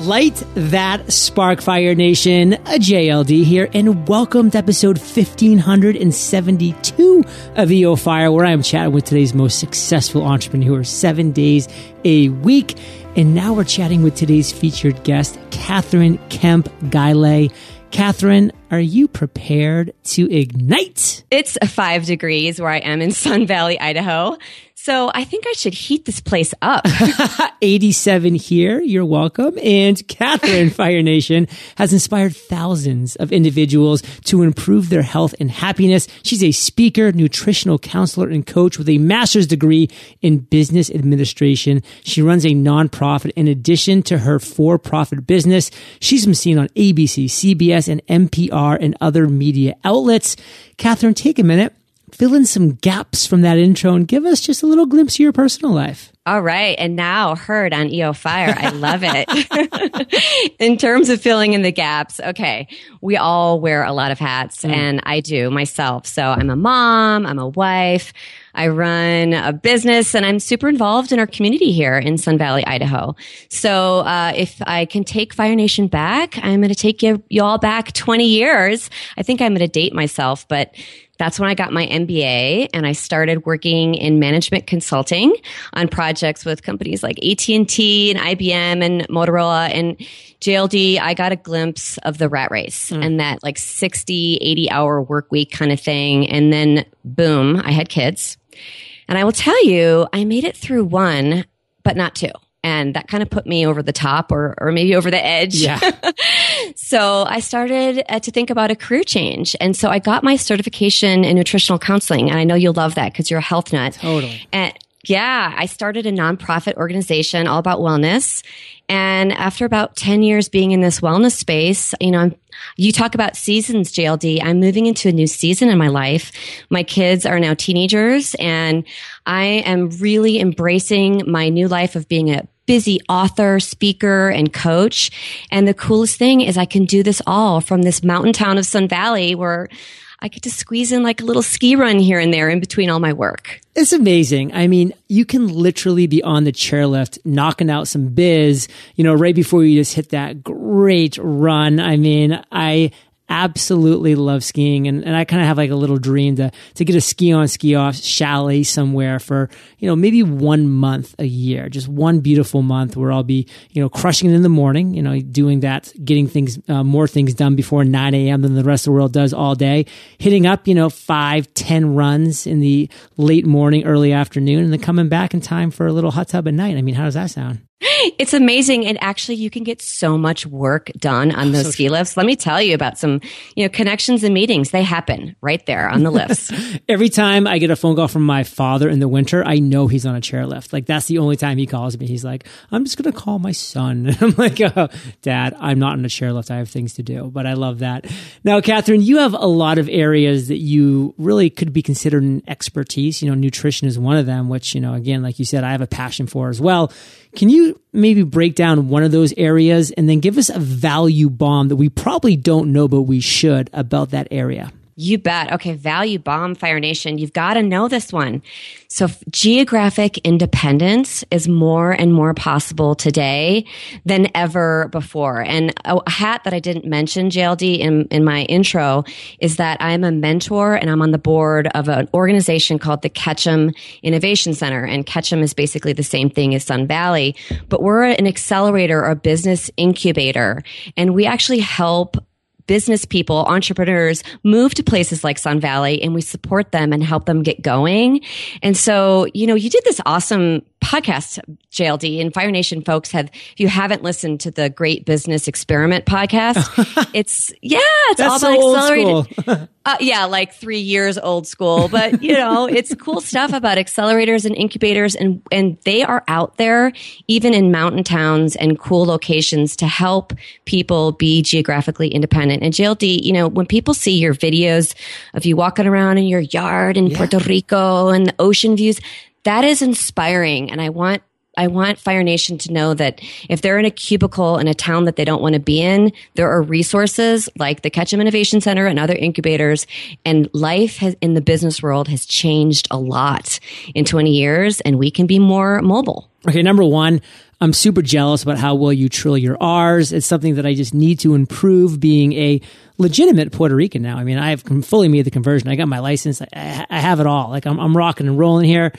Light that spark fire nation, a JLD here, and welcome to episode 1572 of EO Fire, where I'm chatting with today's most successful entrepreneur seven days a week. And now we're chatting with today's featured guest, Kathryn Kemp Guylay. Kathryn, are you prepared to ignite? It's five degrees where I am in Sun Valley, Idaho. So I think I should heat this place up. 87 here. You're welcome. And Kathryn Fire Nation has inspired thousands of individuals to improve their health and happiness. She's a speaker, nutritional counselor, and coach with a master's degree in business administration. She runs a nonprofit in addition to her for-profit business. She's been seen on ABC, CBS, and NPR and other media outlets. Kathryn, take a minute fill in some gaps from that intro and give us just a little glimpse of your personal life. All right. And now heard on EO Fire. I love it. in terms of filling in the gaps, okay, we all wear a lot of hats mm. and I do myself. So I'm a mom, I'm a wife, I run a business and I'm super involved in our community here in Sun Valley, Idaho. So, uh, if I can take Fire Nation back, I'm going to take you, you all back 20 years. I think I'm going to date myself, but that's when I got my MBA and I started working in management consulting on projects with companies like AT&T and IBM and Motorola and JLD. I got a glimpse of the rat race mm. and that like 60, 80 hour work week kind of thing. And then boom, I had kids. And I will tell you, I made it through one, but not two and that kind of put me over the top or, or maybe over the edge. Yeah. so I started uh, to think about a career change. And so I got my certification in nutritional counseling. And I know you'll love that because you're a health nut. Totally. And yeah, I started a nonprofit organization all about wellness. And after about 10 years being in this wellness space, you know, I'm, you talk about seasons, JLD. I'm moving into a new season in my life. My kids are now teenagers and I am really embracing my new life of being a busy author, speaker, and coach. And the coolest thing is I can do this all from this mountain town of Sun Valley where I get to squeeze in like a little ski run here and there in between all my work. It's amazing. I mean, you can literally be on the chairlift, knocking out some biz, you know, right before you just hit that great run. I mean, I absolutely love skiing and, and I kind of have like a little dream to, to get a ski on ski off chalet somewhere for, you know, maybe one month a year, just one beautiful month where I'll be, you know, crushing it in the morning, you know, doing that, getting things, uh, more things done before 9 a.m. than the rest of the world does all day, hitting up, you know, five, ten runs in the late morning, early afternoon, and then coming back in time for a little hot tub at night. I mean, how does that sound? It's amazing. And actually, you can get so much work done on oh, those so ski lifts. Let me tell you about some, you know, connections and meetings. They happen right there on the lifts. Every time I get a phone call from my father in the winter, I know he's on a chairlift. Like that's the only time he calls me. He's like, I'm just going to call my son. And I'm like, oh, dad, I'm not on a chairlift. I have things to do, but I love that. Now, Kathryn, you have a lot of areas that you really could be considered an expertise. You know, nutrition is one of them, which, you know, again, like you said, I have a passion for as well. Can you maybe break down one of those areas and then give us a value bomb that we probably don't know, but we should about that area? You bet. Okay. Value bomb Fire Nation. You've got to know this one. So geographic independence is more and more possible today than ever before. And a hat that I didn't mention, JLD, in, in my intro is that I'm a mentor and I'm on the board of an organization called the Ketchum Innovation Center. And Ketchum is basically the same thing as Sun Valley, but we're an accelerator or business incubator. And we actually help business people, entrepreneurs move to places like Sun Valley and we support them and help them get going. And so, you know, you did this awesome podcast, JLD and Fire Nation folks have, if you haven't listened to the Great Business Experiment podcast, it's, yeah, it's That's all about so accelerated. uh, yeah, like three years old school, but you know, it's cool stuff about accelerators and incubators and, and they are out there even in mountain towns and cool locations to help people be geographically independent. And JLD, you know, when people see your videos of you walking around in your yard in yeah. Puerto Rico and the ocean views, that is inspiring. And I want I want Fire Nation to know that if they're in a cubicle in a town that they don't want to be in, there are resources like the Ketchum Innovation Center and other incubators. And life has, in the business world has changed a lot in 20 years, and we can be more mobile. Okay, number one, I'm super jealous about how well you trill your R's. It's something that I just need to improve being a legitimate Puerto Rican now. I mean, I have fully made the conversion. I got my license. I, I have it all. Like I'm, I'm rocking and rolling here.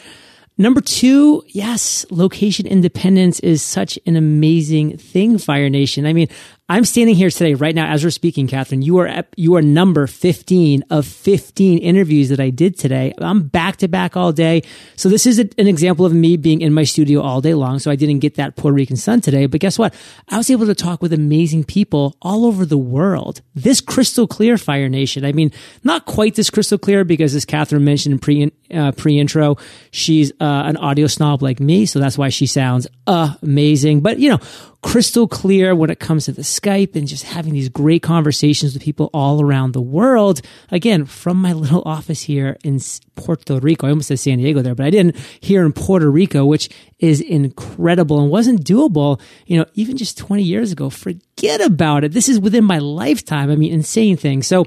Number two, yes, location independence is such an amazing thing, Fire Nation. I mean, I'm standing here today, right now, as we're speaking, Kathryn. You are you are number 15 of 15 interviews that I did today. I'm back to back all day. So this is a, an example of me being in my studio all day long. So I didn't get that Puerto Rican sun today. But guess what? I was able to talk with amazing people all over the world. This crystal clear Fire Nation. I mean, not quite this crystal clear because as Kathryn mentioned in pre, uh, pre intro, she's uh, an audio snob like me. So that's why she sounds amazing. But you know, crystal clear when it comes to the Skype and just having these great conversations with people all around the world. Again, from my little office here in Puerto Rico. I almost said San Diego there, but I didn't here in Puerto Rico, which is incredible and wasn't doable, you know, even just 20 years ago. Forget about it. This is within my lifetime. I mean, insane thing. So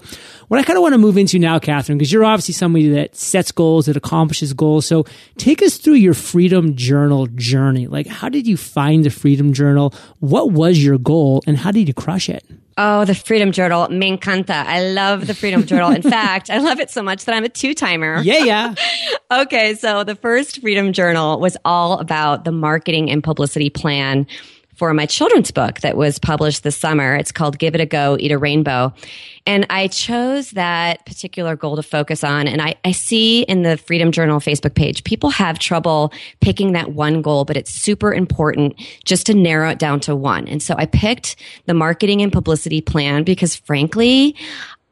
what I kind of want to move into now, Kathryn, because you're obviously somebody that sets goals, that accomplishes goals. So take us through your freedom journal journey. Like, how did you find the freedom journal? What was your goal and how did you crush it? Oh, the Freedom Journal. Me encanta. I love the Freedom Journal. In fact, I love it so much that I'm a two timer. Yeah, yeah. okay. So the first Freedom Journal was all about the marketing and publicity plan for my children's book that was published this summer. It's called Give It a Go, Eat a Rainbow. And I chose that particular goal to focus on. And I, I see in the Freedom Journal Facebook page, people have trouble picking that one goal, but it's super important just to narrow it down to one. And so I picked the marketing and publicity plan because frankly,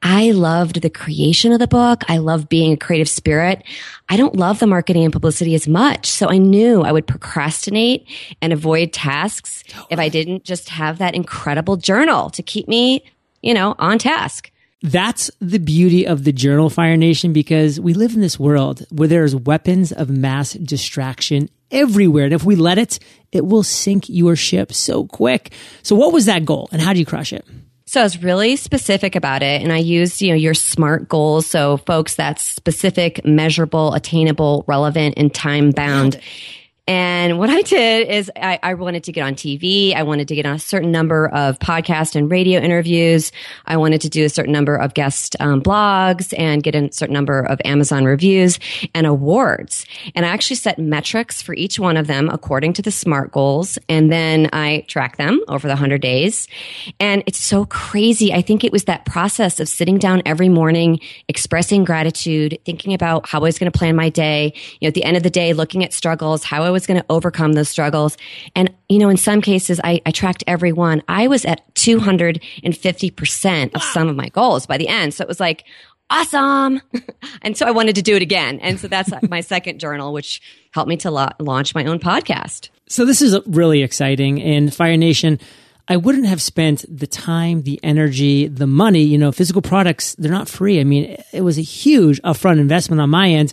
I loved the creation of the book. I love being a creative spirit. I don't love the marketing and publicity as much. So I knew I would procrastinate and avoid tasks if I didn't just have that incredible journal to keep me, you know, on task. That's the beauty of the Journal Fire Nation because we live in this world where there's weapons of mass distraction everywhere. And if we let it, it will sink your ship so quick. So what was that goal and how do you crush it? So I was really specific about it and I used, you know, your SMART goals. So folks, that's specific, measurable, attainable, relevant, and time bound. And what I did is I, I, wanted to get on TV. I wanted to get on a certain number of podcast and radio interviews. I wanted to do a certain number of guest um, blogs and get a certain number of Amazon reviews and awards. And I actually set metrics for each one of them according to the SMART goals. And then I track them over the 100 days. And it's so crazy. I think it was that process of sitting down every morning, expressing gratitude, thinking about how I was going to plan my day. You know, at the end of the day, looking at struggles, how I was going to overcome those struggles. And, you know, in some cases, I, I tracked every one. I was at 250% of some of my goals by the end. So it was like, awesome. and so I wanted to do it again. And so that's my second journal, which helped me to la- launch my own podcast. So this is really exciting. And Fire Nation, I wouldn't have spent the time, the energy, the money, you know, physical products, they're not free. I mean, it was a huge upfront investment on my end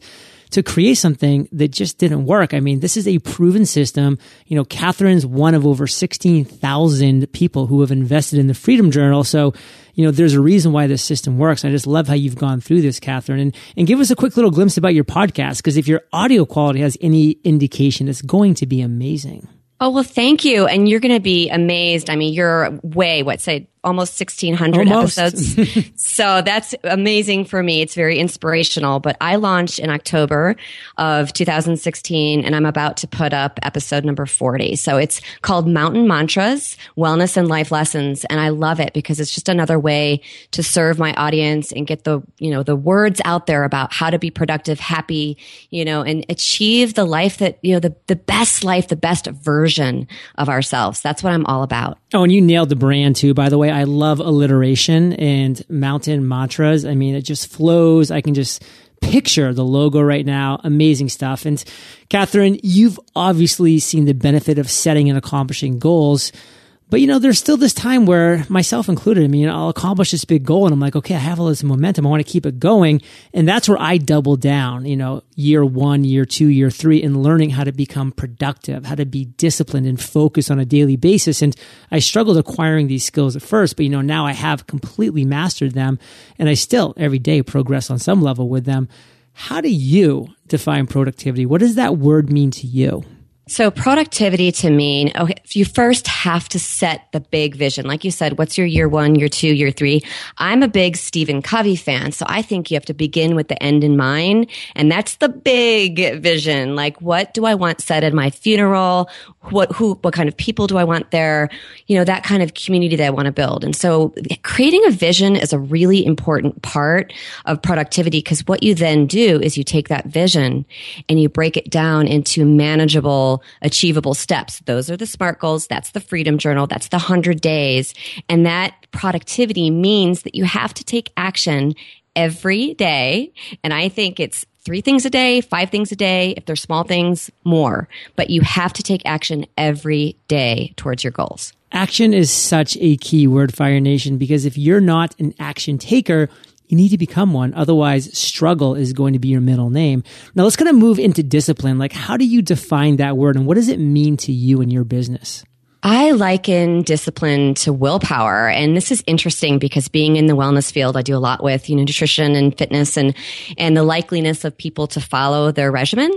to create something that just didn't work. I mean, this is a proven system. You know, Kathryn's one of over 16,000 people who have invested in the Freedom Journal. So, you know, there's a reason why this system works. I just love how you've gone through this, Kathryn. And, and give us a quick little glimpse about your podcast, because if your audio quality has any indication, it's going to be amazing. Oh, well, thank you. And you're going to be amazed. I mean, you're way, what, say almost 1600 almost. episodes. so that's amazing for me. It's very inspirational, but I launched in October of 2016 and I'm about to put up episode number 40. So it's called Mountain Mantras, Wellness and Life Lessons. And I love it because it's just another way to serve my audience and get the, you know, the words out there about how to be productive, happy, you know, and achieve the life that, you know, the, the best life, the best version of ourselves. That's what I'm all about. Oh, and you nailed the brand too, by the way. I love alliteration and mountain mantras. I mean, it just flows. I can just picture the logo right now. Amazing stuff. And Kathryn, you've obviously seen the benefit of setting and accomplishing goals. But you know, there's still this time where myself included, I mean, I'll accomplish this big goal and I'm like, okay, I have all this momentum. I want to keep it going. And that's where I double down, you know, year one, year two, year three in learning how to become productive, how to be disciplined and focused on a daily basis. And I struggled acquiring these skills at first, but you know, now I have completely mastered them and I still every day progress on some level with them. How do you define productivity? What does that word mean to you? So productivity to mean, okay, you first have to set the big vision. Like you said, what's your year one, year two, year three? I'm a big Stephen Covey fan. So I think you have to begin with the end in mind. And that's the big vision. Like, what do I want said at my funeral? What, who, what kind of people do I want there? You know, that kind of community that I want to build. And so creating a vision is a really important part of productivity because what you then do is you take that vision and you break it down into manageable achievable steps. Those are the SMART goals. That's the Freedom Journal. That's the 100 days. And that productivity means that you have to take action every day. And I think it's three things a day, five things a day. If they're small things, more. But you have to take action every day towards your goals. Action is such a key word, Fire Nation, because if you're not an action taker, you need to become one. Otherwise, struggle is going to be your middle name. Now let's kind of move into discipline. Like, how do you define that word and what does it mean to you and your business? I liken discipline to willpower. And this is interesting because being in the wellness field, I do a lot with, you know, nutrition and fitness and, and the likeliness of people to follow their regimen.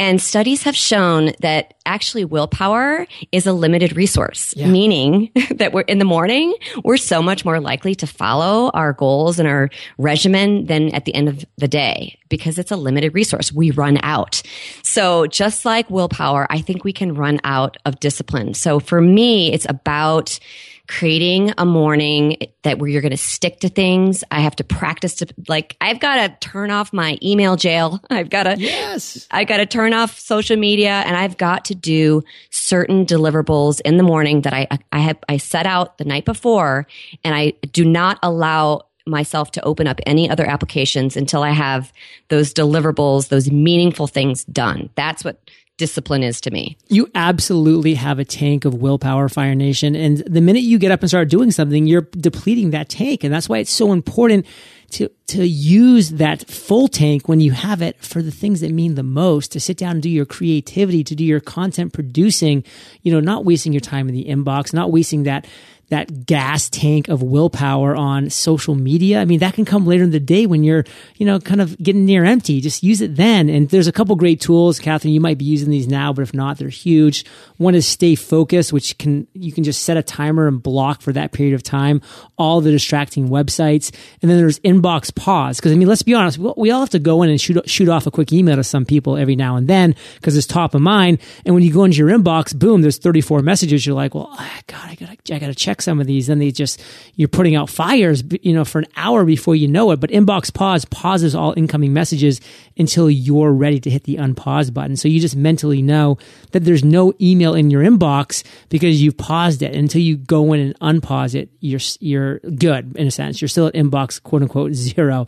And studies have shown that actually willpower is a limited resource, yeah. meaning that we're in the morning, we're so much more likely to follow our goals and our regimen than at the end of the day because it's a limited resource. We run out. So just like willpower, I think we can run out of discipline. So for me, it's about creating a morning that where you're going to stick to things. I have to practice to like, I've got to turn off my email jail. I've got to, yes, I got to turn off social media and I've got to do certain deliverables in the morning that I, I have, I set out the night before and I do not allow myself to open up any other applications until I have those deliverables, those meaningful things done. That's what discipline is to me. You absolutely have a tank of willpower, Fire Nation. And the minute you get up and start doing something, you're depleting that tank. And that's why it's so important to, to use that full tank when you have it for the things that mean the most, to sit down and do your creativity, to do your content producing, you know, not wasting your time in the inbox, not wasting that that gas tank of willpower on social media. I mean, that can come later in the day when you're, you know, kind of getting near empty. Just use it then. And there's a couple great tools. Kathryn, you might be using these now, but if not, they're huge. One is stay focused, which can, you can just set a timer and block for that period of time all the distracting websites. And then there's inbox pause. Cause I mean, let's be honest, we all have to go in and shoot, shoot off a quick email to some people every now and then because it's top of mind. And when you go into your inbox, boom, there's 34 messages. You're like, well, God, I gotta, I gotta check check some of these, then they just you're putting out fires, you know, for an hour before you know it. But inbox pause pauses all incoming messages until you're ready to hit the unpause button. So you just mentally know that there's no email in your inbox because you've paused it. Until you go in and unpause it, you're you're good in a sense. You're still at inbox quote unquote zero.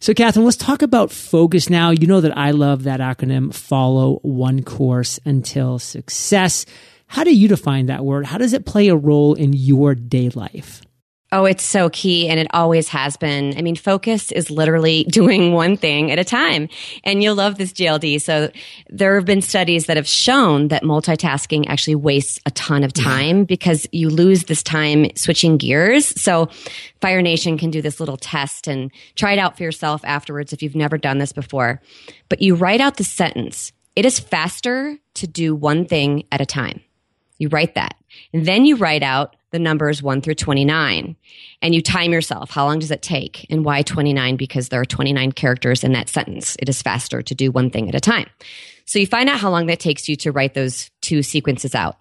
So, Kathryn, let's talk about focus now. You know that I love that acronym follow one course until success. How do you define that word? How does it play a role in your day life? Oh, it's so key and it always has been. I mean, focus is literally doing one thing at a time. And you'll love this JLD. So there have been studies that have shown that multitasking actually wastes a ton of time yeah. because you lose this time switching gears. So Fire Nation can do this little test and try it out for yourself afterwards if you've never done this before. But you write out the sentence. It is faster to do one thing at a time. You write that. And then you write out the numbers 1 through 29 and you time yourself. How long does it take? And why 29? Because there are 29 characters in that sentence. It is faster to do one thing at a time. So you find out how long that takes you to write those two sequences out.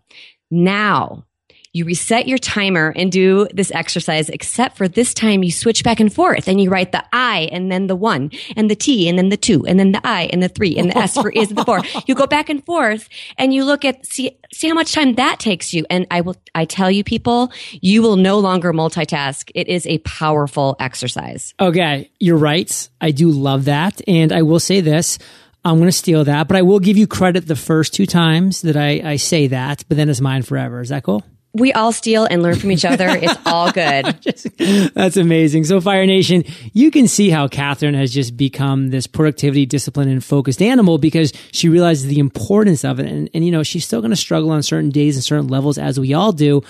Now you reset your timer and do this exercise, except for this time you switch back and forth and you write the I and then the one and the T and then the two and then the I and the three and the S for is the four. You go back and forth and you look at, see, see how much time that takes you. And I will, I tell you people, you will no longer multitask. It is a powerful exercise. Okay. You're right. I do love that. And I will say this. I'm going to steal that, but I will give you credit the first two times that I, I say that, but then it's mine forever. Is that cool? We all steal and learn from each other. It's all good. That's amazing. So Fire Nation, you can see how Kathryn has just become this productivity, discipline, and focused animal because she realizes the importance of it. And, and you know, she's still going to struggle on certain days and certain levels as we all do.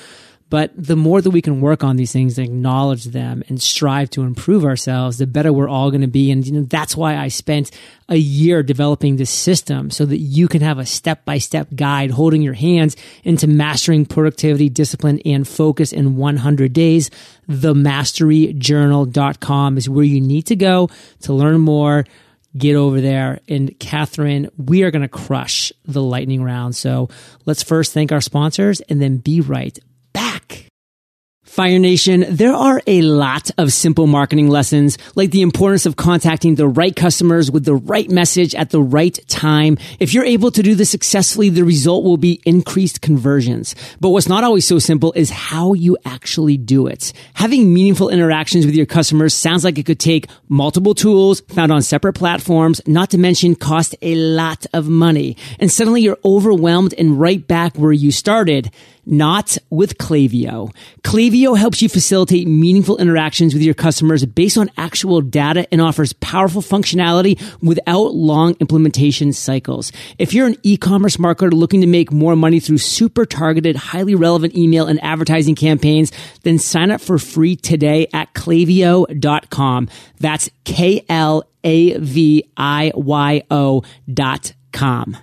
But the more that we can work on these things and acknowledge them and strive to improve ourselves, the better we're all going to be. And you know, that's why I spent a year developing this system so that you can have a step by step guide holding your hands into mastering productivity, discipline, and focus in 100 days. TheMasteryJournal.com is where you need to go to learn more get over there. And Kathryn, we are going to crush the lightning round. So let's first thank our sponsors and then be right back. Fire Nation, there are a lot of simple marketing lessons, like the importance of contacting the right customers with the right message at the right time. If you're able to do this successfully, the result will be increased conversions. But what's not always so simple is how you actually do it. Having meaningful interactions with your customers sounds like it could take multiple tools found on separate platforms, not to mention cost a lot of money. And suddenly you're overwhelmed and right back where you started not with Klaviyo. Klaviyo helps you facilitate meaningful interactions with your customers based on actual data and offers powerful functionality without long implementation cycles. If you're an e-commerce marketer looking to make more money through super targeted, highly relevant email and advertising campaigns, then sign up for free today at klaviyo.com. That's K-L-A-V-I-Y-O dot com.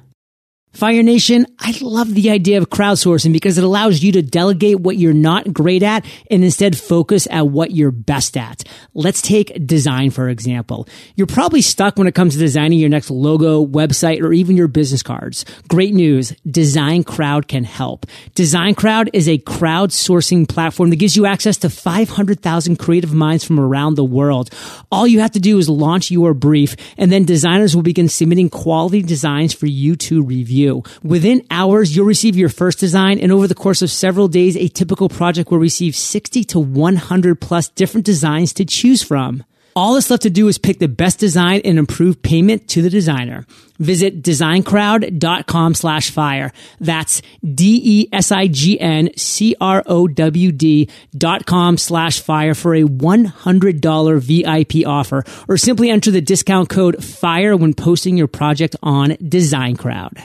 Fire Nation, I love the idea of crowdsourcing because it allows you to delegate what you're not great at and instead focus at what you're best at. Let's take design, for example. You're probably stuck when it comes to designing your next logo, website, or even your business cards. Great news. Design Crowd can help. Design Crowd is a crowdsourcing platform that gives you access to 500,000 creative minds from around the world. All you have to do is launch your brief and then designers will begin submitting quality designs for you to review you. Within hours, you'll receive your first design, and over the course of several days, a typical project will receive 60 to 100 plus different designs to choose from. All that's left to do is pick the best design and improve payment to the designer. Visit designcrowd.com slash fire. That's D-E-S-I-G-N-C-R-O-W-D dot com slash fire for a $100 VIP offer or simply enter the discount code FIRE when posting your project on Design Crowd.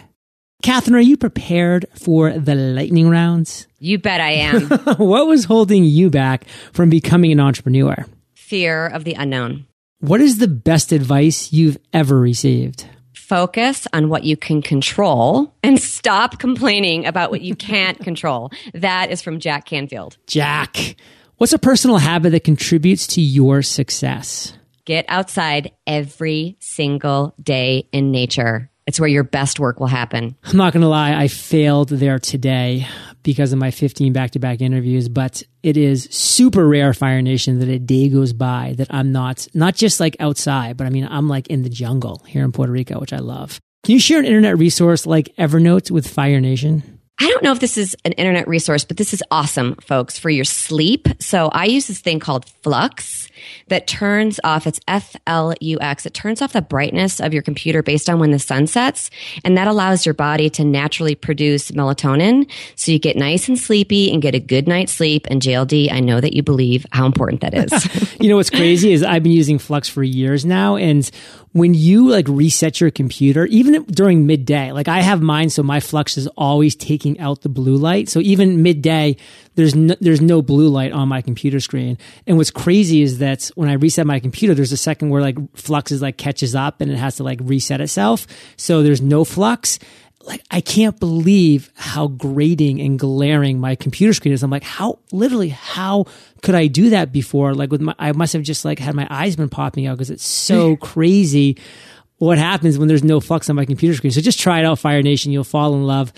Kathryn, are you prepared for the lightning rounds? You bet I am. what was holding you back from becoming an entrepreneur? Fear of the unknown. What is the best advice you've ever received? Focus on what you can control and stop complaining about what you can't control. That is from Jack Canfield. Jack, what's a personal habit that contributes to your success? Get outside every single day in nature. It's where your best work will happen. I'm not going to lie, I failed there today because of my 15 back to back interviews, but it is super rare, Fire Nation, that a day goes by that I'm not, not just like outside, but I mean, I'm like in the jungle here in Puerto Rico, which I love. Can you share an internet resource like Evernote with Fire Nation? I don't know if this is an internet resource, but this is awesome, folks, for your sleep. So I use this thing called Flux that turns off, it's F L U X, it turns off the brightness of your computer based on when the sun sets. And that allows your body to naturally produce melatonin. So you get nice and sleepy and get a good night's sleep. And JLD, I know that you believe how important that is. you know, what's crazy is I've been using Flux for years now. And when you like reset your computer, even during midday, like I have mine, so my flux is always taking out the blue light. So even midday, there's no, there's no blue light on my computer screen. And what's crazy is that when I reset my computer, there's a second where like flux is like catches up and it has to like reset itself. So there's no flux like I can't believe how grating and glaring my computer screen is. I'm like, how literally how could I do that before? Like with my, I must have just like had my eyes been popping out because it's so crazy what happens when there's no flux on my computer screen. So just try it out, Fire Nation. You'll fall in love.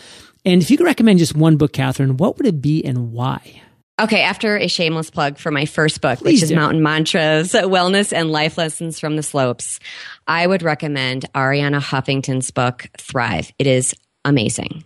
And if you could recommend just one book, Kathryn, what would it be and why? Okay, after a shameless plug for my first book, Please which do. is Mountain Mantras, Wellness and Life Lessons from the Slopes, I would recommend Arianna Huffington's book, Thrive. It is amazing.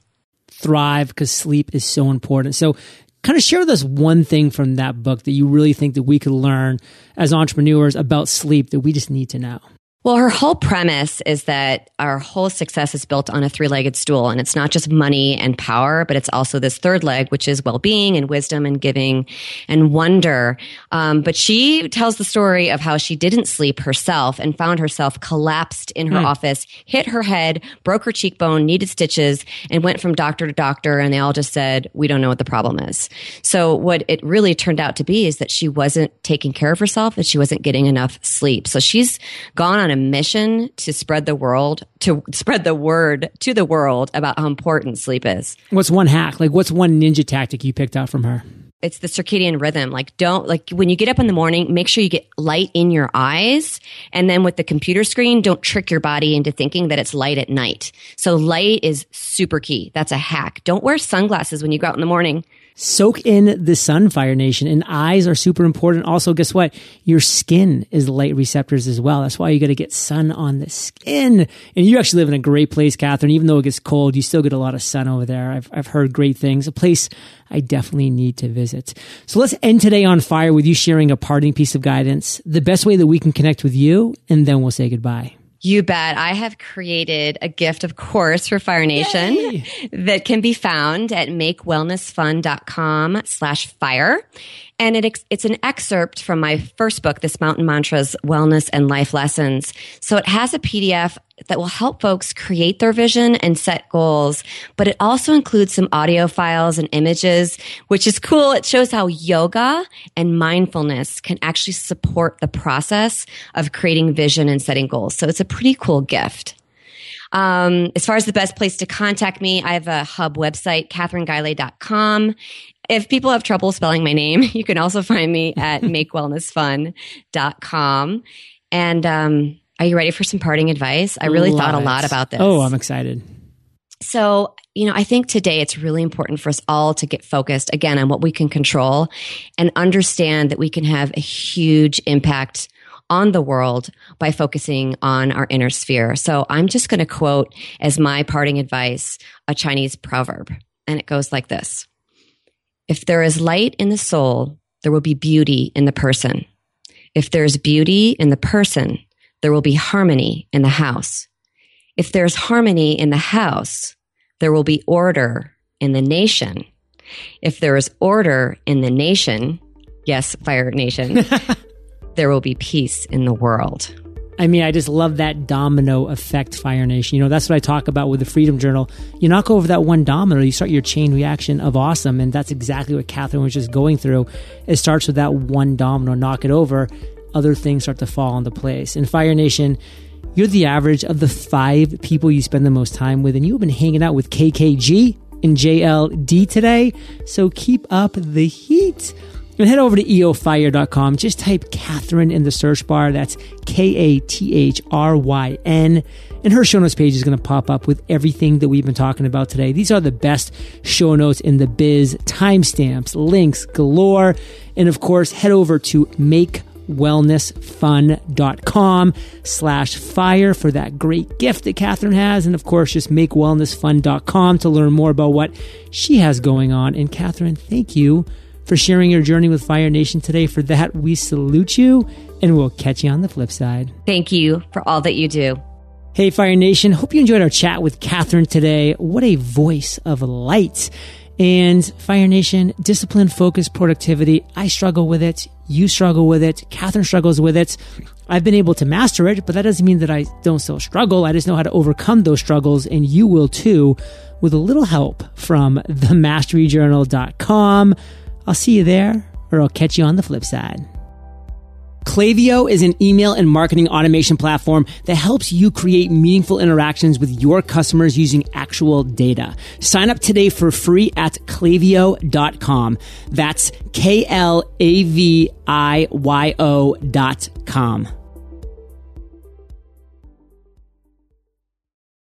Thrive because sleep is so important. So, kind of share with us one thing from that book that you really think that we could learn as entrepreneurs about sleep that we just need to know. Well, her whole premise is that our whole success is built on a three legged stool. And it's not just money and power, but it's also this third leg, which is well being and wisdom and giving and wonder. Um, but she tells the story of how she didn't sleep herself and found herself collapsed in her mm. office, hit her head, broke her cheekbone, needed stitches, and went from doctor to doctor. And they all just said, We don't know what the problem is. So, what it really turned out to be is that she wasn't taking care of herself, that she wasn't getting enough sleep. So, she's gone on a mission to spread the world, to spread the word to the world about how important sleep is. What's one hack? Like, what's one ninja tactic you picked out from her? It's the circadian rhythm. Like, don't, like, when you get up in the morning, make sure you get light in your eyes. And then with the computer screen, don't trick your body into thinking that it's light at night. So, light is super key. That's a hack. Don't wear sunglasses when you go out in the morning soak in the sun, Fire Nation. And eyes are super important. Also, guess what? Your skin is light receptors as well. That's why you got to get sun on the skin. And you actually live in a great place, Kathryn. Even though it gets cold, you still get a lot of sun over there. I've, I've heard great things. A place I definitely need to visit. So let's end today on fire with you sharing a parting piece of guidance, the best way that we can connect with you, and then we'll say goodbye. You bet. I have created a gift, of course, for Fire Nation Yay! that can be found at makewellnessfun.com slash fire. And it, it's an excerpt from my first book, This Mountain Mantras, Wellness and Life Lessons. So it has a PDF that will help folks create their vision and set goals, but it also includes some audio files and images, which is cool. It shows how yoga and mindfulness can actually support the process of creating vision and setting goals. So it's a pretty cool gift. Um, as far as the best place to contact me, I have a hub website, kathrynguylay.com. If people have trouble spelling my name, you can also find me at makewellnessfun.com. And um, are you ready for some parting advice? I really thought a lot about this. Oh, I'm excited. So, you know, I think today it's really important for us all to get focused again on what we can control and understand that we can have a huge impact on the world by focusing on our inner sphere. So I'm just going to quote as my parting advice a Chinese proverb, and it goes like this if there is light in the soul, there will be beauty in the person. If there's beauty in the person, there will be harmony in the house. If there's harmony in the house, there will be order in the nation. If there is order in the nation, yes, Fire Nation, there will be peace in the world. I mean, I just love that domino effect, Fire Nation. You know, that's what I talk about with the Freedom Journal. You knock over that one domino, you start your chain reaction of awesome. And that's exactly what Kathryn was just going through. It starts with that one domino, knock it over, other things start to fall into place. In Fire Nation, you're the average of the five people you spend the most time with, and you've been hanging out with KKG and JLD today. So keep up the heat. And head over to eofire.com. Just type Kathryn in the search bar. That's K A T H R Y N. And her show notes page is going to pop up with everything that we've been talking about today. These are the best show notes in the biz, timestamps, links galore. And of course, head over to makewellnessfun.com slash fire for that great gift that Kathryn has. And of course, just makewellnessfun.com to learn more about what she has going on. And Kathryn, thank you for sharing your journey with Fire Nation today. For that, we salute you and we'll catch you on the flip side. Thank you for all that you do. Hey, Fire Nation. Hope you enjoyed our chat with Kathryn today. What a voice of light. And Fire Nation, discipline, focus, productivity. I struggle with it. You struggle with it. Kathryn struggles with it. I've been able to master it, but that doesn't mean that I don't still struggle. I just know how to overcome those struggles, and you will too with a little help from themasteryjournal.com. I'll see you there, or I'll catch you on the flip side. Klaviyo is an email and marketing automation platform that helps you create meaningful interactions with your customers using actual data. Sign up today for free at klaviyo.com. That's K L A V I Y O dot com.